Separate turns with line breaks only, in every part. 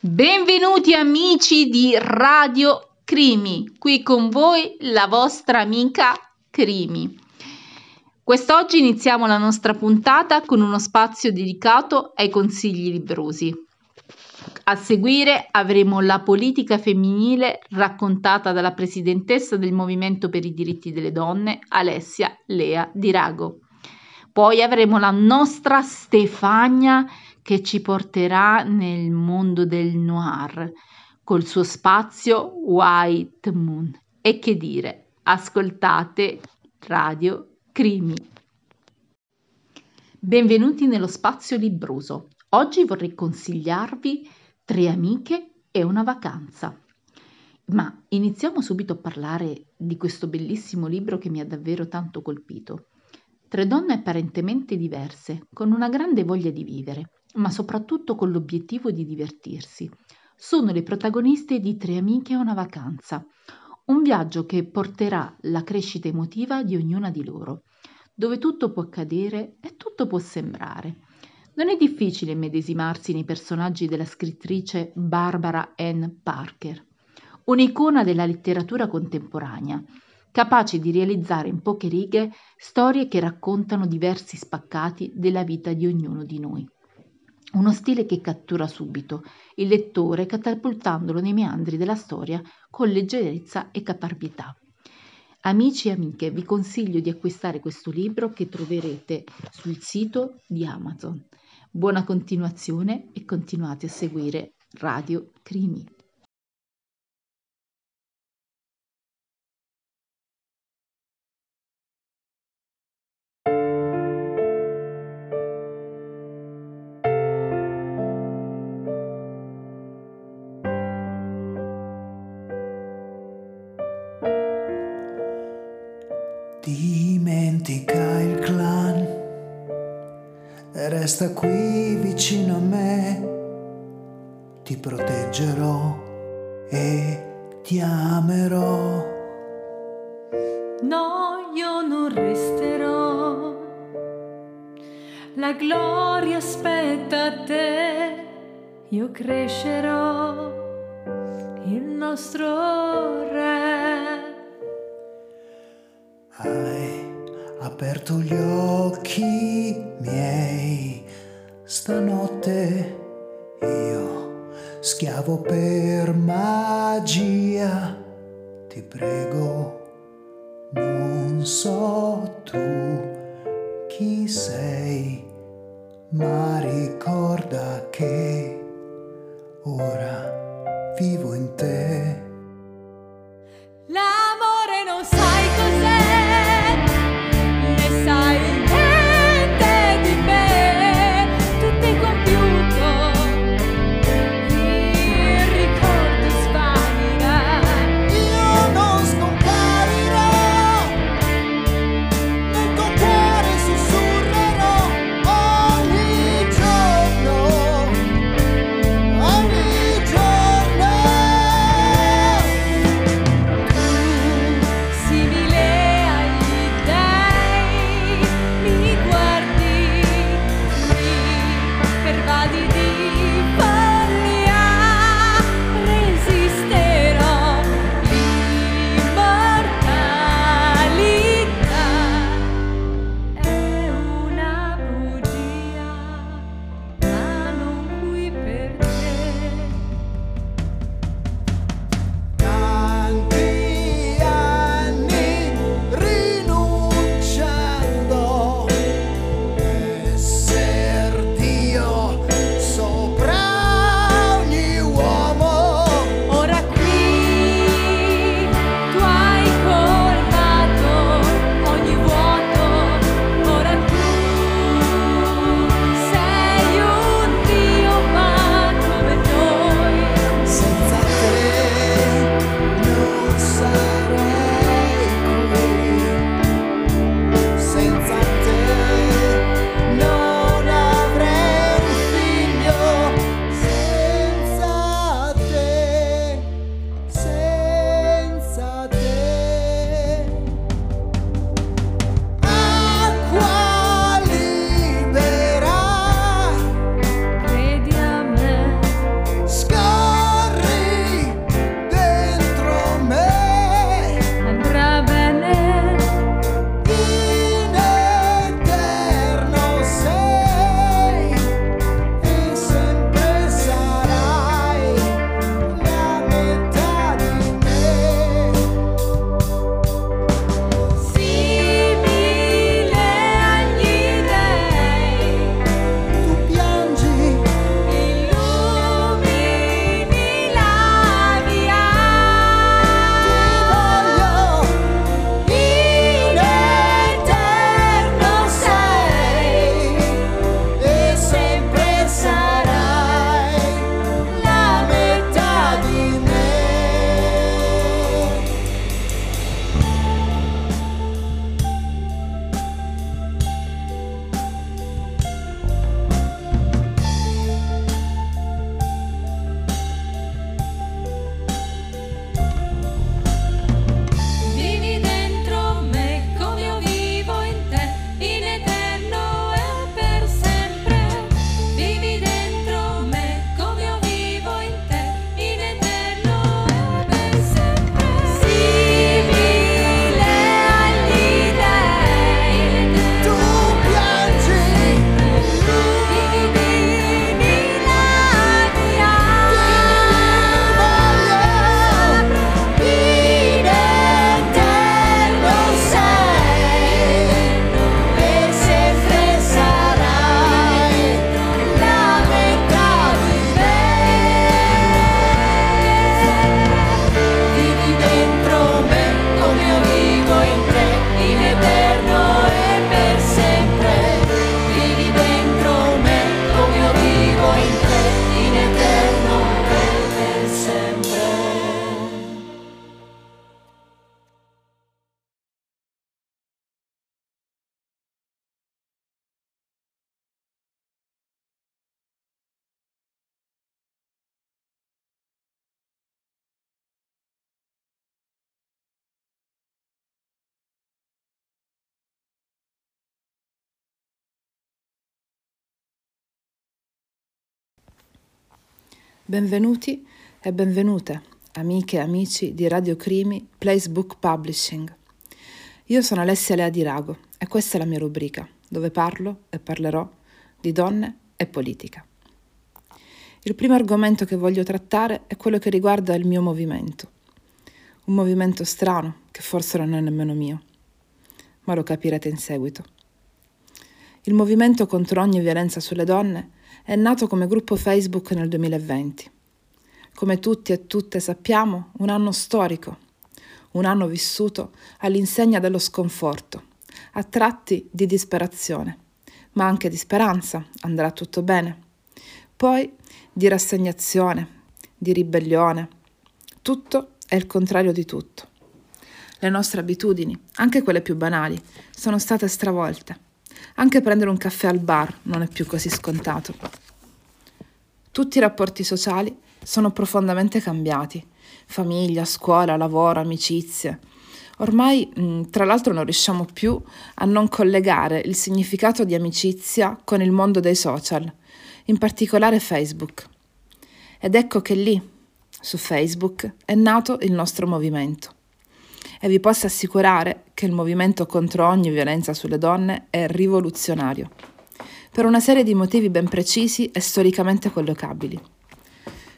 Benvenuti amici di Radio Crimi, qui con voi la vostra amica Crimi. Quest'oggi iniziamo la nostra puntata con uno spazio dedicato ai consigli librosi. A seguire avremo la politica femminile raccontata dalla presidentessa del Movimento per i diritti delle donne, Alessia Lea Di Rago. Poi avremo la nostra Stefania che ci porterà nel mondo del noir col suo spazio White Moon. E che dire, ascoltate Radio Crimi. Benvenuti nello spazio libroso. Oggi vorrei consigliarvi Tre amiche e una vacanza. Ma iniziamo subito a parlare di questo bellissimo libro che mi ha davvero tanto colpito. Tre donne apparentemente diverse, con una grande voglia di vivere, ma soprattutto con l'obiettivo di divertirsi. Sono le protagoniste di Tre amiche e una vacanza, un viaggio che porterà la crescita emotiva di ognuna di loro, dove tutto può accadere e tutto può sembrare. Non è difficile immedesimarsi nei personaggi della scrittrice Barbara Ann Parker, un'icona della letteratura contemporanea, capace di realizzare in poche righe storie che raccontano diversi spaccati della vita di ognuno di noi. Uno stile che cattura subito il lettore catapultandolo nei meandri della storia con leggerezza e caparbietà. Amici e amiche, vi consiglio di acquistare questo libro che troverete sul sito di Amazon. Buona continuazione e continuate a seguire Radio Crimi.
Dimentica il clan. Resta qui vicino a me, ti proteggerò e ti amerò.
No, io non resterò, la gloria aspetta te, io crescerò, il nostro re.
Hai aperto gli occhi miei, stanotte io, schiavo per magia, ti prego, non so tu chi sei, ma ricorda che ora vivo in te.
L'amore non sai
Benvenuti e benvenute, amiche e amici di Radio Crimi Place Book Publishing. Io sono Alessia Lea di Rago e questa è la mia rubrica, dove parlo e parlerò di donne e politica. Il primo argomento che voglio trattare è quello che riguarda il mio movimento. Un movimento strano, che forse non è nemmeno mio, ma lo capirete in seguito. Il movimento contro ogni violenza sulle donne è nato come gruppo Facebook nel 2020. Come tutti e tutte sappiamo, un anno storico, un anno vissuto all'insegna dello sconforto, a tratti di disperazione, ma anche di speranza, andrà tutto bene. Poi di rassegnazione, di ribellione. Tutto è il contrario di tutto. Le nostre abitudini, anche quelle più banali, sono state stravolte. Anche prendere un caffè al bar non è più così scontato. Tutti i rapporti sociali sono profondamente cambiati. Famiglia, scuola, lavoro, amicizie. Ormai, mh, tra l'altro, non riusciamo più a non collegare il significato di amicizia con il mondo dei social, in particolare Facebook. Ed ecco che lì, su Facebook, è nato il nostro movimento e vi posso assicurare che il movimento contro ogni violenza sulle donne è rivoluzionario, per una serie di motivi ben precisi e storicamente collocabili.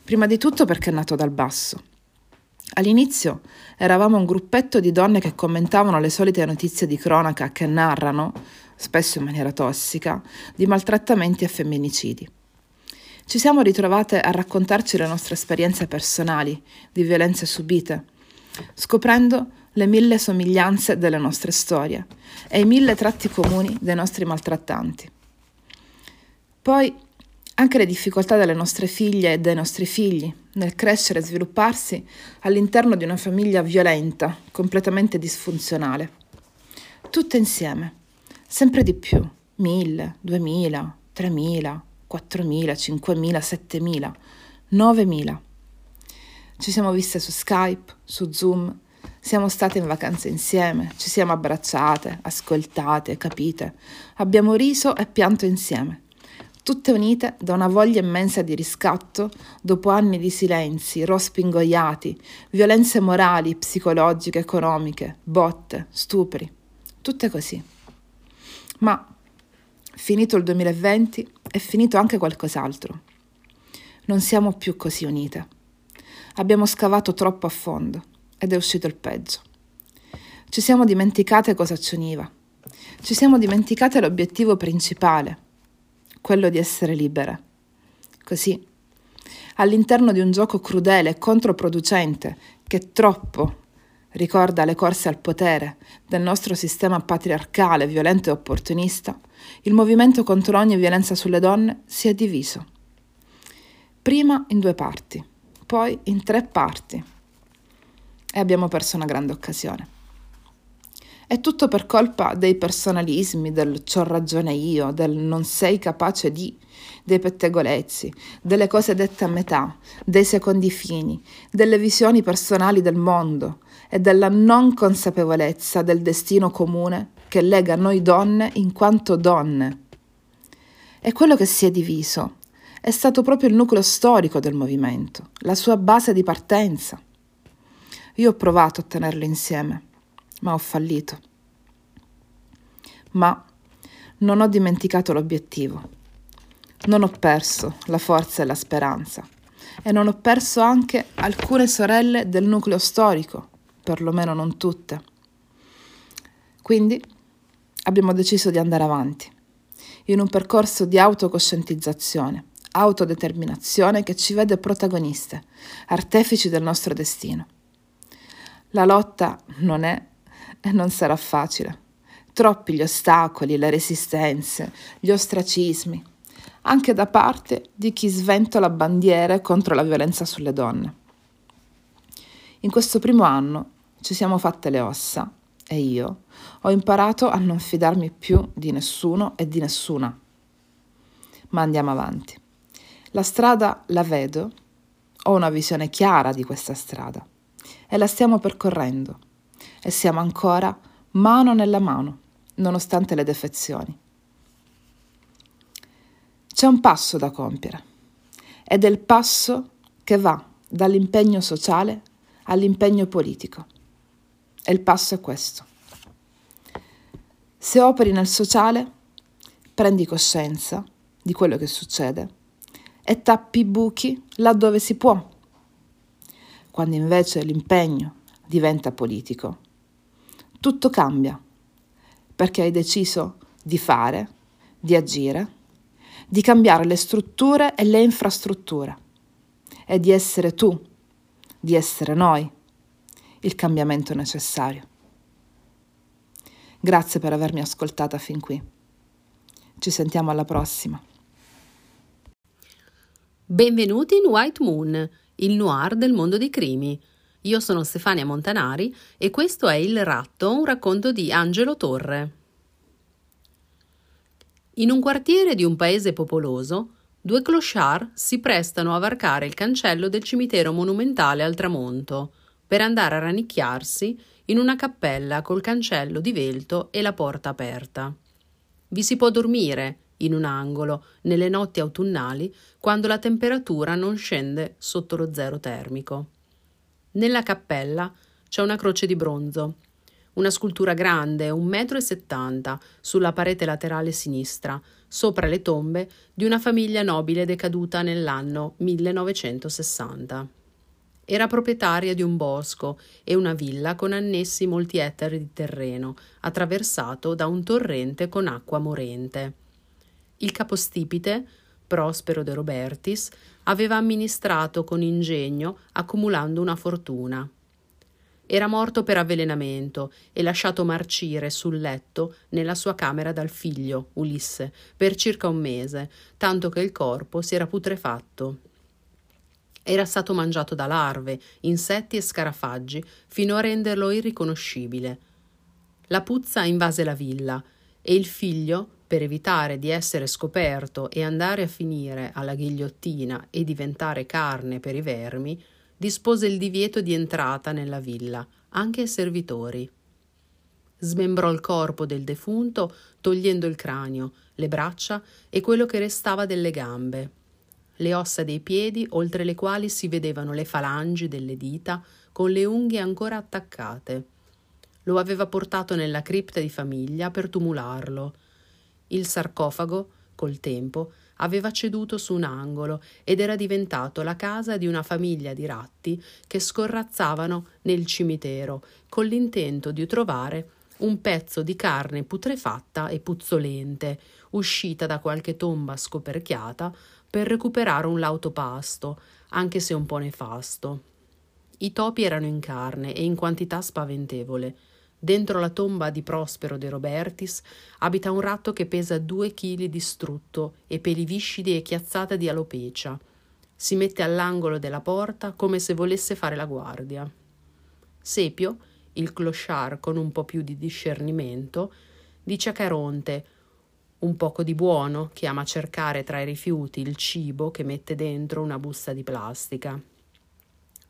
Prima di tutto perché è nato dal basso. All'inizio eravamo un gruppetto di donne che commentavano le solite notizie di cronaca che narrano, spesso in maniera tossica, di maltrattamenti e femminicidi. Ci siamo ritrovate a raccontarci le nostre esperienze personali di violenze subite, scoprendo le mille somiglianze delle nostre storie e i mille tratti comuni dei nostri maltrattanti. Poi anche le difficoltà delle nostre figlie e dei nostri figli nel crescere e svilupparsi all'interno di una famiglia violenta, completamente disfunzionale. Tutte insieme, sempre di più, mille, duemila, tremila, quattromila, cinquemila, settemila, novemila. Ci siamo viste su Skype, su Zoom, siamo state in vacanza insieme, ci siamo abbracciate, ascoltate, capite, abbiamo riso e pianto insieme, tutte unite da una voglia immensa di riscatto dopo anni di silenzi, rospi ingoiati, violenze morali, psicologiche, economiche, botte, stupri, tutte così. Ma finito il 2020 è finito anche qualcos'altro. Non siamo più così unite. Abbiamo scavato troppo a fondo ed è uscito il peggio. Ci siamo dimenticate cosa ci univa. Ci siamo dimenticate l'obiettivo principale, quello di essere libere. Così, all'interno di un gioco crudele e controproducente che troppo ricorda le corse al potere del nostro sistema patriarcale, violento e opportunista, il movimento contro ogni violenza sulle donne si è diviso. Prima in due parti poi in tre parti e abbiamo perso una grande occasione. È tutto per colpa dei personalismi, del c'ho ragione io, del non sei capace di, dei pettegolezzi, delle cose dette a metà, dei secondi fini, delle visioni personali del mondo e della non consapevolezza del destino comune che lega noi donne in quanto donne. È quello che si è diviso è stato proprio il nucleo storico del movimento, la sua base di partenza. Io ho provato a tenerlo insieme, ma ho fallito. Ma non ho dimenticato l'obiettivo. Non ho perso la forza e la speranza e non ho perso anche alcune sorelle del nucleo storico, perlomeno non tutte. Quindi abbiamo deciso di andare avanti in un percorso di autocoscientizzazione autodeterminazione che ci vede protagoniste, artefici del nostro destino. La lotta non è e non sarà facile. Troppi gli ostacoli, le resistenze, gli ostracismi, anche da parte di chi sventola bandiere contro la violenza sulle donne. In questo primo anno ci siamo fatte le ossa e io ho imparato a non fidarmi più di nessuno e di nessuna. Ma andiamo avanti. La strada la vedo, ho una visione chiara di questa strada e la stiamo percorrendo e siamo ancora mano nella mano, nonostante le defezioni. C'è un passo da compiere ed è il passo che va dall'impegno sociale all'impegno politico. E il passo è questo. Se operi nel sociale, prendi coscienza di quello che succede e tappi i buchi laddove si può. Quando invece l'impegno diventa politico, tutto cambia, perché hai deciso di fare, di agire, di cambiare le strutture e le infrastrutture e di essere tu, di essere noi, il cambiamento necessario. Grazie per avermi ascoltata fin qui. Ci sentiamo alla prossima.
Benvenuti in White Moon, il noir del mondo dei crimi. Io sono Stefania Montanari e questo è Il Ratto, un racconto di Angelo Torre. In un quartiere di un paese popoloso, due clochard si prestano a varcare il cancello del cimitero monumentale al tramonto per andare a rannicchiarsi in una cappella col cancello divelto e la porta aperta. Vi si può dormire in un angolo nelle notti autunnali quando la temperatura non scende sotto lo zero termico. Nella cappella c'è una croce di bronzo, una scultura grande, un metro e settanta, sulla parete laterale sinistra, sopra le tombe di una famiglia nobile decaduta nell'anno 1960. Era proprietaria di un bosco e una villa con annessi molti ettari di terreno, attraversato da un torrente con acqua morente. Il capostipite, Prospero de Robertis, aveva amministrato con ingegno, accumulando una fortuna. Era morto per avvelenamento e lasciato marcire sul letto nella sua camera dal figlio, Ulisse, per circa un mese, tanto che il corpo si era putrefatto. Era stato mangiato da larve, insetti e scarafaggi, fino a renderlo irriconoscibile. La puzza invase la villa e il figlio, per evitare di essere scoperto e andare a finire alla ghigliottina e diventare carne per i vermi, dispose il divieto di entrata nella villa, anche ai servitori. Smembrò il corpo del defunto, togliendo il cranio, le braccia e quello che restava delle gambe, le ossa dei piedi, oltre le quali si vedevano le falangi delle dita con le unghie ancora attaccate. Lo aveva portato nella cripta di famiglia per tumularlo, il sarcofago, col tempo, aveva ceduto su un angolo ed era diventato la casa di una famiglia di ratti che scorrazzavano nel cimitero con l'intento di trovare un pezzo di carne putrefatta e puzzolente, uscita da qualche tomba scoperchiata, per recuperare un lauto pasto, anche se un po' nefasto. I topi erano in carne e in quantità spaventevole. Dentro la tomba di Prospero de Robertis abita un ratto che pesa due chili di strutto e peli viscidi e chiazzata di alopecia. Si mette all'angolo della porta come se volesse fare la guardia. Sepio, il clochard con un po' più di discernimento, dice a Caronte un poco di buono che ama cercare tra i rifiuti il cibo che mette dentro una busta di plastica.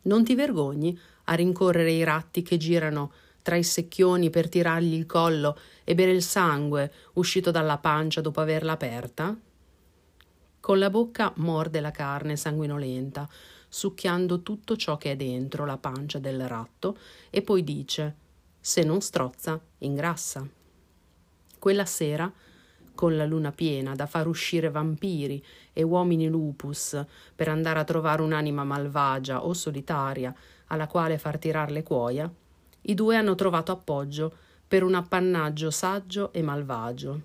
Non ti vergogni a rincorrere i ratti che girano tra i secchioni per tirargli il collo e bere il sangue uscito dalla pancia dopo averla aperta? Con la bocca morde la carne sanguinolenta, succhiando tutto ciò che è dentro la pancia del ratto e poi dice: Se non strozza, ingrassa. Quella sera, con la luna piena da far uscire vampiri e uomini lupus per andare a trovare un'anima malvagia o solitaria alla quale far tirar le cuoia, i due hanno trovato appoggio per un appannaggio saggio e malvagio.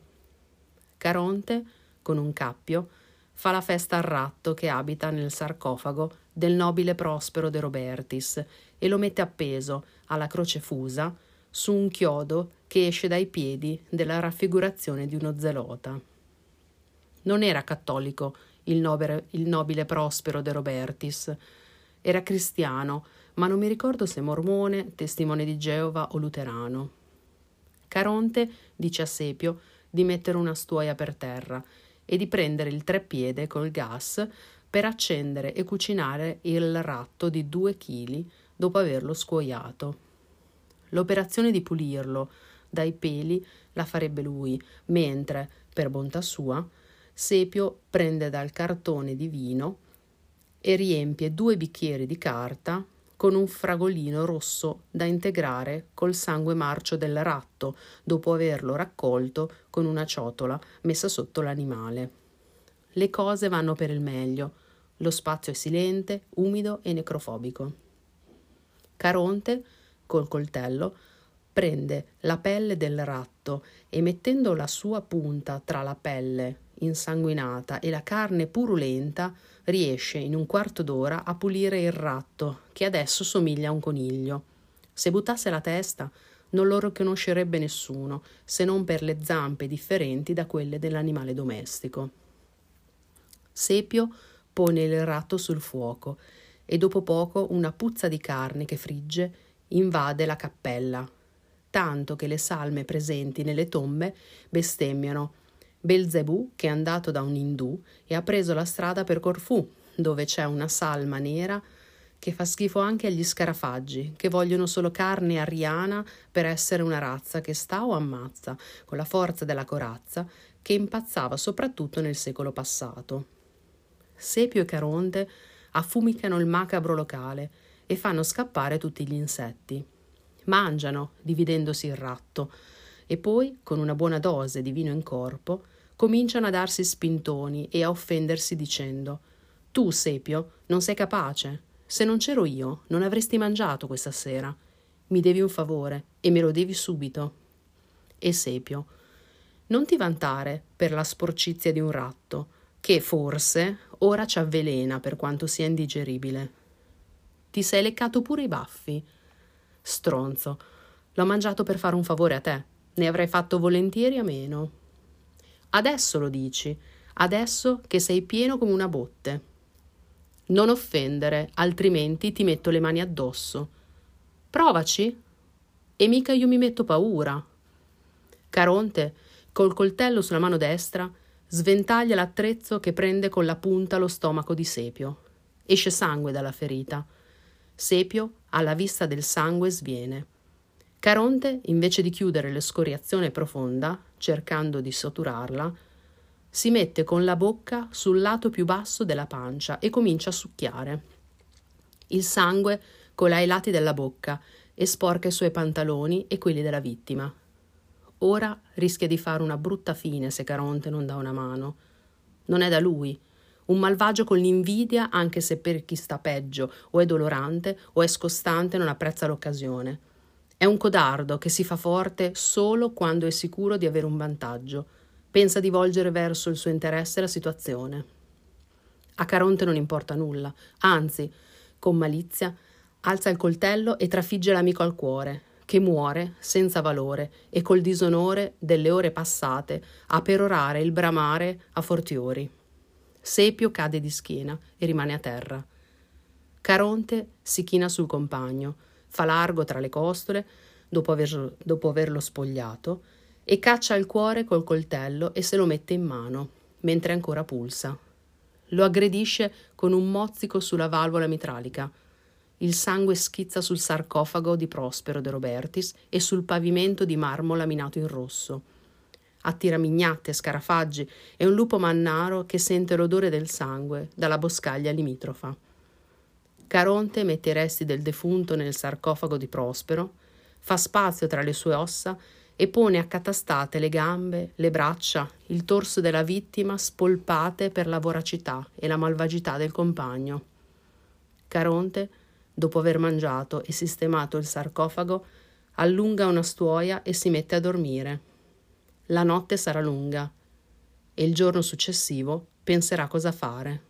Caronte, con un cappio, fa la festa al ratto che abita nel sarcofago del nobile Prospero de Robertis e lo mette appeso alla croce fusa su un chiodo che esce dai piedi della raffigurazione di uno zelota. Non era cattolico il nobile, il nobile Prospero de Robertis, era cristiano ma non mi ricordo se mormone, testimone di Geova o luterano. Caronte dice a Sepio di mettere una stuoia per terra e di prendere il treppiede col gas per accendere e cucinare il ratto di due chili dopo averlo scuoiato. L'operazione di pulirlo dai peli la farebbe lui, mentre, per bontà sua, Sepio prende dal cartone di vino e riempie due bicchieri di carta con un fragolino rosso da integrare col sangue marcio del ratto dopo averlo raccolto con una ciotola messa sotto l'animale. Le cose vanno per il meglio. Lo spazio è silente, umido e necrofobico. Caronte, col coltello, prende la pelle del ratto e mettendo la sua punta tra la pelle insanguinata e la carne purulenta, riesce in un quarto d'ora a pulire il ratto, che adesso somiglia a un coniglio. Se buttasse la testa, non lo riconoscerebbe nessuno, se non per le zampe differenti da quelle dell'animale domestico. Sepio pone il ratto sul fuoco e dopo poco una puzza di carne che frigge invade la cappella, tanto che le salme presenti nelle tombe bestemmiano. Belzebù, che è andato da un indù e ha preso la strada per Corfù, dove c'è una salma nera che fa schifo anche agli scarafaggi, che vogliono solo carne ariana per essere una razza che sta o ammazza, con la forza della corazza, che impazzava soprattutto nel secolo passato. Sepio e Caronte affumicano il macabro locale e fanno scappare tutti gli insetti mangiano, dividendosi il ratto, e poi, con una buona dose di vino in corpo, cominciano a darsi spintoni e a offendersi dicendo Tu, Sepio, non sei capace. Se non c'ero io, non avresti mangiato questa sera. Mi devi un favore e me lo devi subito. E Sepio, non ti vantare per la sporcizia di un ratto, che forse ora ci avvelena per quanto sia indigeribile. Ti sei leccato pure i baffi Stronzo. L'ho mangiato per fare un favore a te. Ne avrei fatto volentieri a meno. Adesso lo dici, adesso che sei pieno come una botte. Non offendere, altrimenti ti metto le mani addosso. Provaci. E mica io mi metto paura. Caronte, col coltello sulla mano destra, sventaglia l'attrezzo che prende con la punta lo stomaco di Sepio. Esce sangue dalla ferita. Sepio, alla vista del sangue, sviene. Caronte, invece di chiudere l'escoriazione profonda, cercando di soturarla, si mette con la bocca sul lato più basso della pancia e comincia a succhiare. Il sangue cola ai lati della bocca e sporca i suoi pantaloni e quelli della vittima. Ora rischia di fare una brutta fine se Caronte non dà una mano. Non è da lui, un malvagio con l'invidia, anche se per chi sta peggio o è dolorante o è scostante non apprezza l'occasione. È un codardo che si fa forte solo quando è sicuro di avere un vantaggio. Pensa di volgere verso il suo interesse la situazione. A Caronte non importa nulla, anzi, con malizia, alza il coltello e trafigge l'amico al cuore, che muore senza valore e col disonore delle ore passate a perorare il bramare a fortiori. Sepio cade di schiena e rimane a terra. Caronte si china sul compagno, fa largo tra le costole, dopo, aver, dopo averlo spogliato, e caccia il cuore col coltello e se lo mette in mano, mentre ancora pulsa. Lo aggredisce con un mozzico sulla valvola mitralica. Il sangue schizza sul sarcofago di Prospero de Robertis e sul pavimento di marmo laminato in rosso attira mignatte, scarafaggi e un lupo mannaro che sente l'odore del sangue dalla boscaglia limitrofa. Caronte mette i resti del defunto nel sarcofago di Prospero, fa spazio tra le sue ossa e pone accatastate le gambe, le braccia, il torso della vittima spolpate per la voracità e la malvagità del compagno. Caronte, dopo aver mangiato e sistemato il sarcofago, allunga una stuoia e si mette a dormire. La notte sarà lunga e il giorno successivo penserà cosa fare.